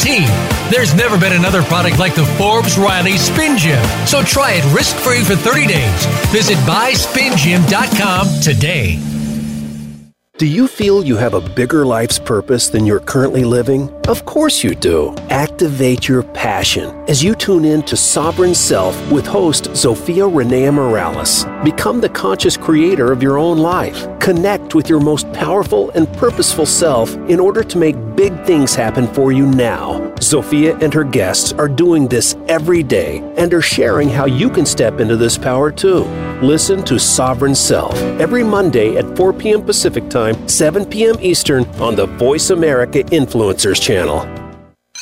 There's never been another product like the Forbes Riley Spin Gym. So try it risk free for 30 days. Visit buyspingym.com today. Do you feel you have a bigger life's purpose than you're currently living? Of course you do. Activate your passion as you tune in to Sovereign Self with host Zofia Renea Morales. Become the conscious creator of your own life. Connect with your most powerful and purposeful self in order to make big things happen for you now. Zofia and her guests are doing this every day and are sharing how you can step into this power too. Listen to Sovereign Self every Monday at 4 p.m. Pacific Time, 7 p.m. Eastern on the Voice America Influencers channel.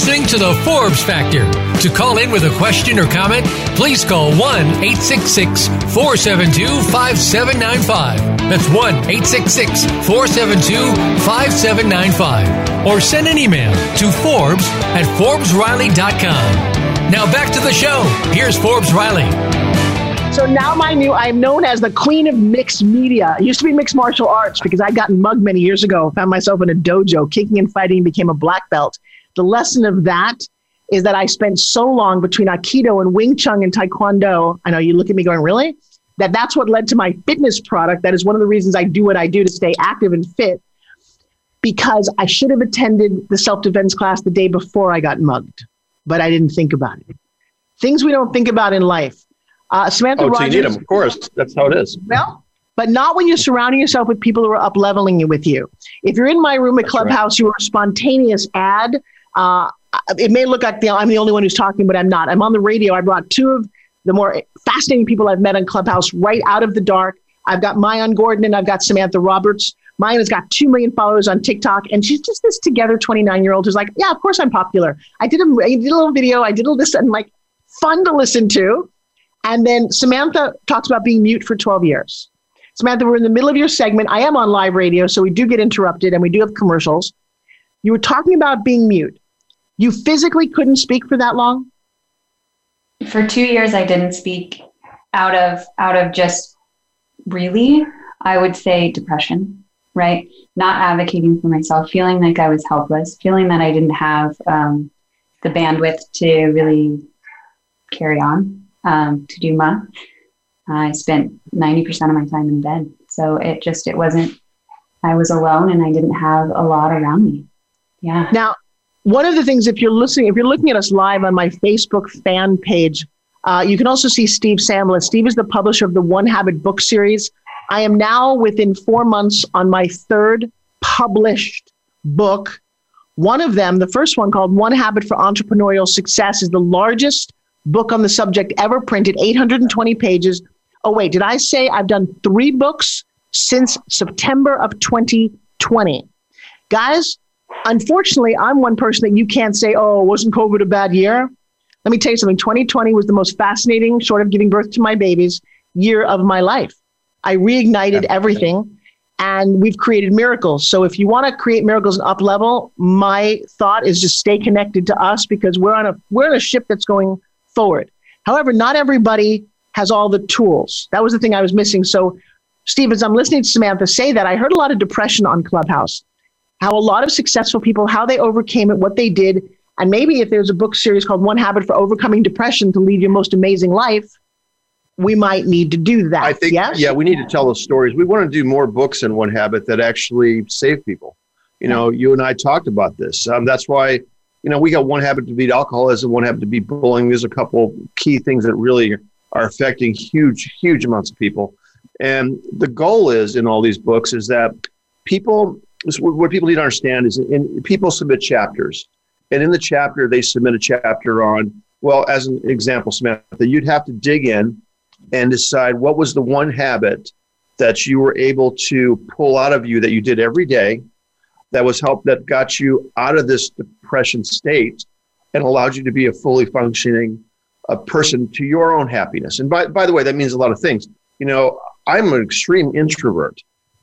Listening to the Forbes Factor. To call in with a question or comment, please call 1 866 472 5795. That's 1 866 472 5795. Or send an email to Forbes at ForbesRiley.com. Now back to the show. Here's Forbes Riley. So now my new, I'm known as the queen of mixed media. It used to be mixed martial arts because I got mugged many years ago, found myself in a dojo, kicking and fighting, became a black belt. The lesson of that is that I spent so long between Aikido and Wing Chun and Taekwondo. I know you look at me going, really? That that's what led to my fitness product. That is one of the reasons I do what I do to stay active and fit. Because I should have attended the self defense class the day before I got mugged, but I didn't think about it. Things we don't think about in life. Uh, Samantha oh, Rogers. You need them, of course. That's how it is. Well, but not when you're surrounding yourself with people who are up leveling you with you. If you're in my room at That's Clubhouse, right. you are a spontaneous ad. Uh, it may look like the, I'm the only one who's talking, but I'm not. I'm on the radio. I brought two of the more fascinating people I've met on Clubhouse right out of the dark. I've got Maayan Gordon and I've got Samantha Roberts. Maayan has got 2 million followers on TikTok, and she's just this together 29 year old who's like, Yeah, of course I'm popular. I did, a, I did a little video, I did all this, and like fun to listen to. And then Samantha talks about being mute for 12 years. Samantha, we're in the middle of your segment. I am on live radio, so we do get interrupted and we do have commercials. You were talking about being mute. You physically couldn't speak for that long? For two years, I didn't speak out of out of just really, I would say depression, right? Not advocating for myself, feeling like I was helpless, feeling that I didn't have um, the bandwidth to really carry on um, to do much. I spent 90% of my time in bed. So it just, it wasn't, I was alone and I didn't have a lot around me. Yeah. Now, one of the things, if you're listening, if you're looking at us live on my Facebook fan page, uh, you can also see Steve Samblis. Steve is the publisher of the One Habit book series. I am now within four months on my third published book. One of them, the first one called One Habit for Entrepreneurial Success, is the largest book on the subject ever printed, 820 pages. Oh, wait, did I say I've done three books since September of 2020? Guys, unfortunately, I'm one person that you can't say, oh, wasn't COVID a bad year? Let me tell you something 2020 was the most fascinating, short of giving birth to my babies, year of my life. I reignited everything and we've created miracles. So if you want to create miracles and up level, my thought is just stay connected to us because we're on a we're on a ship that's going forward. However, not everybody has all the tools. That was the thing I was missing. So Steve, as I'm listening to Samantha say that, I heard a lot of depression on Clubhouse. How a lot of successful people, how they overcame it, what they did, and maybe if there's a book series called One Habit for Overcoming Depression to Lead Your Most Amazing Life, we might need to do that. I think, yes? yeah, we need to tell those stories. We want to do more books in One Habit that actually save people. You know, you and I talked about this. Um, that's why, you know, we got One Habit to Beat Alcoholism, One Habit to Beat Bullying. There's a couple key things that really are affecting huge, huge amounts of people. And the goal is in all these books is that people, what people need to understand is in, people submit chapters and in the chapter, they submit a chapter on, well, as an example, Samantha, you'd have to dig in and decide what was the one habit that you were able to pull out of you that you did every day that was help that got you out of this depression state and allowed you to be a fully functioning a person to your own happiness. And by, by the way, that means a lot of things. You know, I'm an extreme introvert,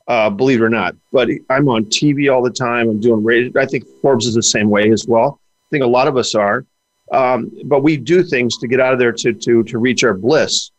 uh, believe it or not, but I'm on TV all the time. I'm doing radio. I think Forbes is the same way as well. I think a lot of us are. Um, but we do things to get out of there to, to, to reach our bliss.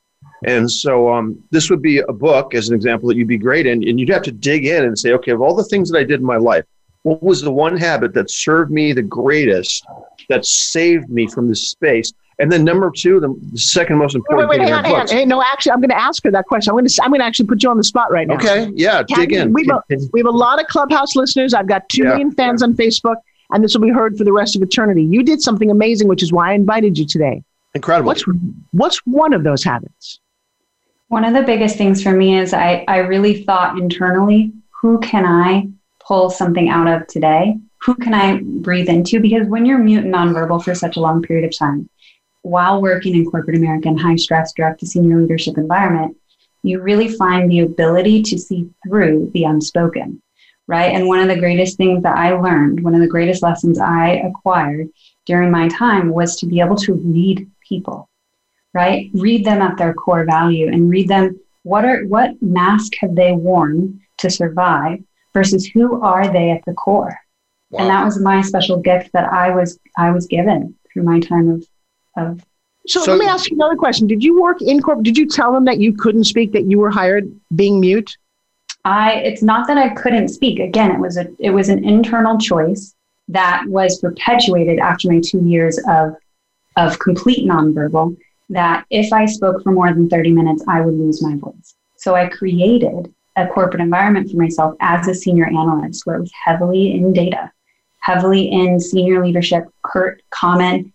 And so um, this would be a book, as an example, that you'd be great in. And you'd have to dig in and say, okay, of all the things that I did in my life, what was the one habit that served me the greatest, that saved me from this space? And then number two, the, the second most important wait, wait, wait, thing hang on, hang on. Hey, no, actually, I'm going to ask her that question. I'm going to I'm going to actually put you on the spot right now. Okay, yeah, Can, dig in. We have, a, we have a lot of Clubhouse listeners. I've got two yeah. million fans on Facebook, and this will be heard for the rest of eternity. You did something amazing, which is why I invited you today. Incredible. What's what's one of those habits? One of the biggest things for me is I, I really thought internally, who can I pull something out of today? Who can I breathe into? Because when you're mute and nonverbal for such a long period of time, while working in corporate America in high stress, direct to senior leadership environment, you really find the ability to see through the unspoken, right? And one of the greatest things that I learned, one of the greatest lessons I acquired during my time was to be able to read people, right? Read them at their core value and read them what are what mask have they worn to survive versus who are they at the core. Wow. And that was my special gift that I was I was given through my time of of so, so, let me ask you another question. Did you work in corp? Did you tell them that you couldn't speak, that you were hired being mute? I. It's not that I couldn't speak. Again, it was a. It was an internal choice that was perpetuated after my two years of of complete nonverbal. That if I spoke for more than thirty minutes, I would lose my voice. So I created a corporate environment for myself as a senior analyst, where it was heavily in data, heavily in senior leadership, curt comment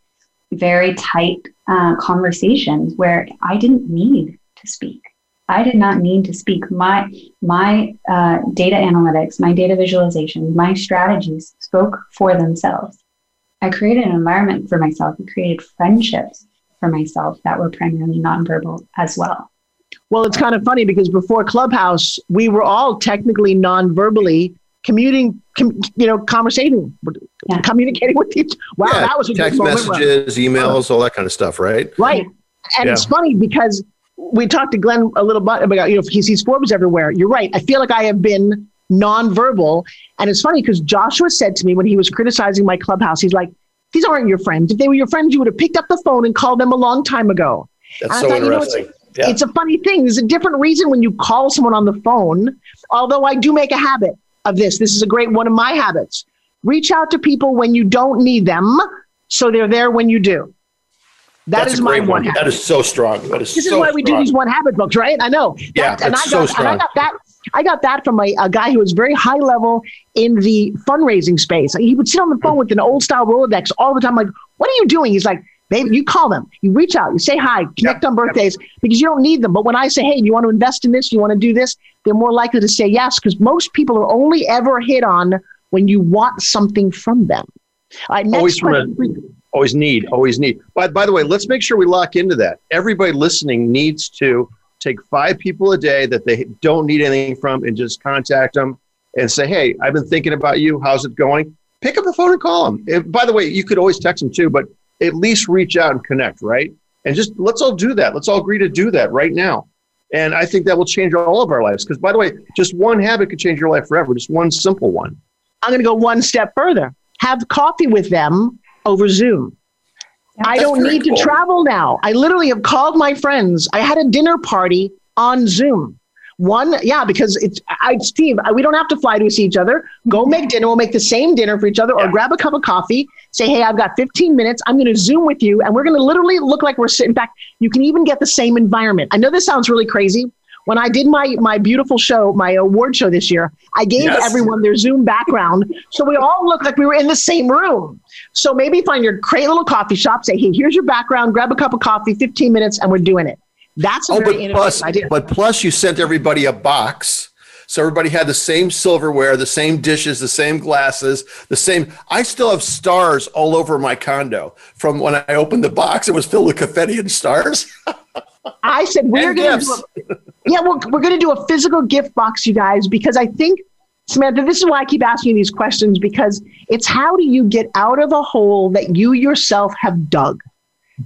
very tight uh, conversations where I didn't need to speak. I did not need to speak. My my uh, data analytics, my data visualization, my strategies spoke for themselves. I created an environment for myself. I created friendships for myself that were primarily nonverbal as well. Well, it's kind of funny because before Clubhouse, we were all technically non-verbally commuting, com, you know, conversating, yeah. communicating with each. Wow, yeah, that was a text messages, emails, all that kind of stuff, right? Right, and yeah. it's funny because we talked to Glenn a little bit about you know he sees Forbes everywhere. You're right. I feel like I have been nonverbal, and it's funny because Joshua said to me when he was criticizing my clubhouse, he's like, "These aren't your friends. If they were your friends, you would have picked up the phone and called them a long time ago." That's so thought, interesting. You know, it's, yeah. it's a funny thing. There's a different reason when you call someone on the phone. Although I do make a habit of this. This is a great one of my habits. Reach out to people when you don't need them so they're there when you do. That That's is my one. Habit. That is so strong. That is this so is why we strong. do these one habit books, right? I know. Yeah, and I got so strong. and I got that I got that from a, a, guy who was very high level in the fundraising space. He would sit on the phone hmm. with an old style Rolodex all the time. Like, what are you doing? He's like, baby, you call them, you reach out, you say hi, connect yep, on birthdays yep. because you don't need them. But when I say, hey, you want to invest in this? You want to do this? They're more likely to say yes because most people are only ever hit on when you want something from them. All right, always, question. always need, always need. But by the way, let's make sure we lock into that. Everybody listening needs to take five people a day that they don't need anything from and just contact them and say, hey, I've been thinking about you. How's it going? Pick up the phone and call them. If, by the way, you could always text them too, but at least reach out and connect, right? And just let's all do that. Let's all agree to do that right now. And I think that will change all of our lives. Because by the way, just one habit could change your life forever, just one simple one. I'm going to go one step further. Have coffee with them over Zoom. I don't need cool. to travel now. I literally have called my friends. I had a dinner party on Zoom. One, yeah, because it's I, Steve. We don't have to fly to see each other. Go mm-hmm. make dinner. We'll make the same dinner for each other, or grab a cup of coffee. Say, hey, I've got 15 minutes. I'm going to Zoom with you, and we're going to literally look like we're sitting. In fact, you can even get the same environment. I know this sounds really crazy. When I did my my beautiful show, my award show this year, I gave yes. everyone their Zoom background, so we all looked like we were in the same room. So maybe find your great little coffee shop. Say, hey, here's your background. Grab a cup of coffee, 15 minutes, and we're doing it. That's a oh, very but plus, idea. But plus, you sent everybody a box. So everybody had the same silverware, the same dishes, the same glasses, the same. I still have stars all over my condo from when I opened the box. It was filled with confetti and stars. I said we're going to do a, yeah, well, we're going to do a physical gift box, you guys, because I think Samantha, this is why I keep asking you these questions because it's how do you get out of a hole that you yourself have dug?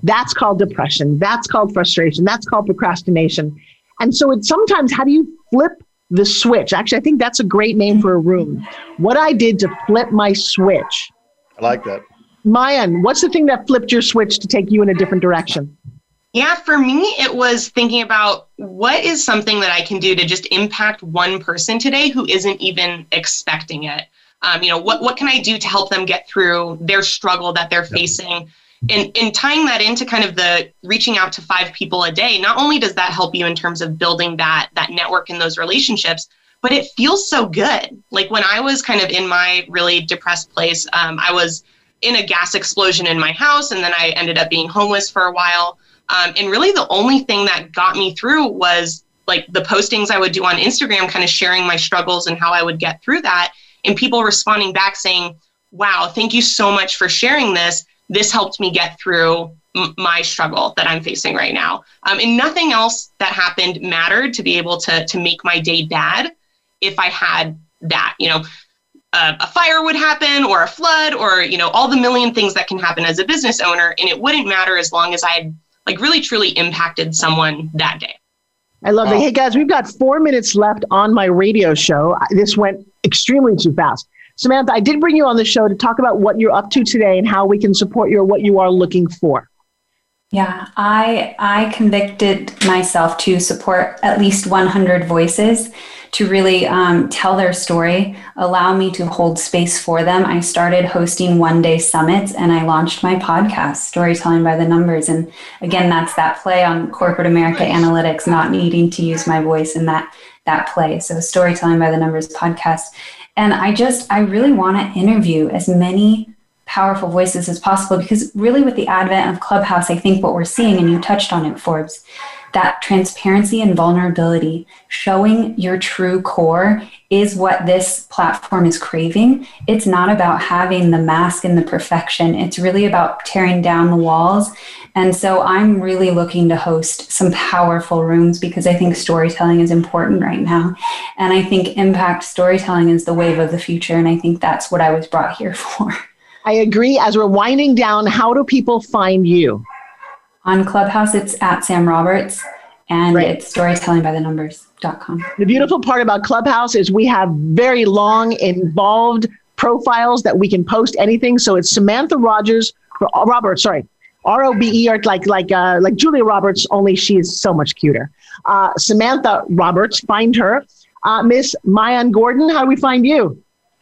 That's called depression. That's called frustration. That's called procrastination. And so it's sometimes how do you flip the switch? Actually, I think that's a great name for a room. What I did to flip my switch. I like that. Maayan, what's the thing that flipped your switch to take you in a different direction? Yeah, for me, it was thinking about what is something that I can do to just impact one person today who isn't even expecting it. Um, you know, what what can I do to help them get through their struggle that they're facing? And, and tying that into kind of the reaching out to five people a day not only does that help you in terms of building that that network and those relationships but it feels so good. Like when i was kind of in my really depressed place um, i was in a gas explosion in my house and then i ended up being homeless for a while. Um, and really the only thing that got me through was like the postings i would do on instagram kind of sharing my struggles and how i would get through that and people responding back saying wow thank you so much for sharing this this helped me get through m- my struggle that I'm facing right now. Um, and nothing else that happened mattered to be able to to make my day bad if I had that. You know, uh, a fire would happen or a flood or you know all the million things that can happen as a business owner, and it wouldn't matter as long as I had like really truly impacted someone that day. I love that. Hey guys, we've got four minutes left on my radio show. This went extremely too fast. Samantha, I did bring you on the show to talk about what you're up to today and how we can support you or what you are looking for. Yeah, I I convicted myself to support at least 100 voices to really um, tell their story, allow me to hold space for them. I started hosting one day summits and I launched my podcast, Storytelling by the Numbers. And again, that's that play on corporate America analytics, not needing to use my voice in that that play. So Storytelling by the Numbers podcast. And I just, I really want to interview as many powerful voices as possible because really with the advent of Clubhouse, I think what we're seeing, and you touched on it, Forbes, that transparency and vulnerability, showing your true core is what this platform is craving. It's not about having the mask and the perfection. It's really about tearing down the walls and so I'm really looking to host some powerful rooms because I think storytelling is important right now. And I think impact storytelling is the wave of the future. And I think that's what I was brought here for. I agree. As we're winding down, how do people find you? On Clubhouse, it's at Sam Roberts and right. it's storytellingbythenumbers.com. The beautiful part about Clubhouse is we have very long, involved profiles that we can post anything. So it's Samantha Rogers, Robert, sorry, R O B E, or like like uh, like Julia Roberts, only she is so much cuter. Uh, Samantha Roberts, find her. Uh, Miss Maayan Gordon, how do we find you?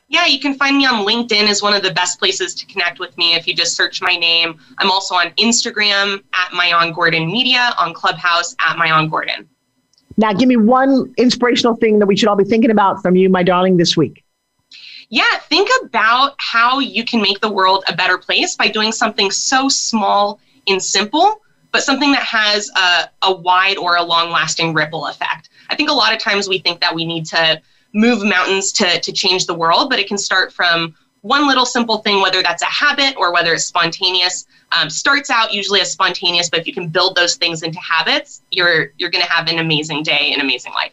Yeah, you can find me on LinkedIn is one of the best places to connect with me if you just search my name. I'm also on Instagram at Maayan Gordon Media, on Clubhouse at Maayan Gordon. Now, give me one inspirational thing that we should all be thinking about from you, my darling, this week yeah, think about how you can make the world a better place by doing something so small and simple, but something that has a, a wide or a long lasting ripple effect. I think a lot of times we think that we need to move mountains to, to change the world, but it can start from one little simple thing, whether that's a habit or whether it's spontaneous. Um, starts out usually as spontaneous, but if you can build those things into habits, you're you're going to have an amazing day, an amazing life.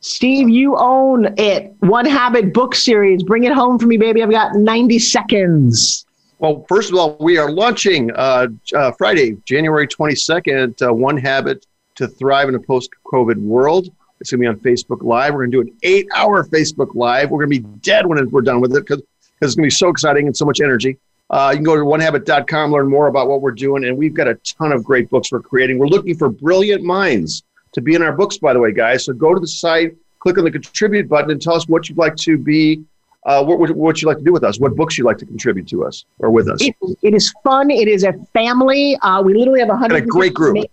Steve, you own it. One Habit book series. Bring it home for me, baby. I've got 90 seconds. Well, first of all, we are launching uh, uh, Friday, January 22nd, uh, One Habit to Thrive in a Post COVID World. It's going to be on Facebook Live. We're going to do an eight hour Facebook Live. We're going to be dead when we're done with it because it's going to be so exciting and so much energy. Uh, you can go to onehabit.com, learn more about what we're doing, and we've got a ton of great books we're creating. We're looking for brilliant minds to be in our books, by the way, guys. So go to the site, click on the contribute button, and tell us what you'd like to be uh, what, what, what you like to do with us, what books you'd like to contribute to us or with us. it, it is fun. It is a family. Uh, we literally have a hundred. a great group.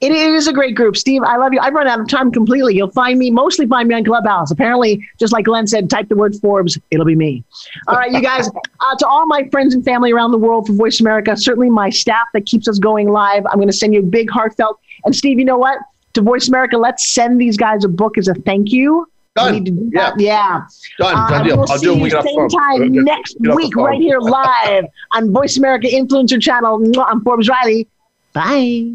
It is a great group, Steve. I love you. I've run out of time completely. You'll find me mostly find me on Clubhouse. Apparently, just like Glenn said, type the word Forbes, it'll be me. All right, you guys. Uh, to all my friends and family around the world for Voice America, certainly my staff that keeps us going live. I'm going to send you a big heartfelt. And Steve, you know what? To Voice America, let's send these guys a book as a thank you. Done. Do yeah. yeah. Done. Uh, Done deal. We'll I'll see do it when you we get off same time next Get week, right here live on Voice America Influencer Channel. I'm Forbes Riley. Bye.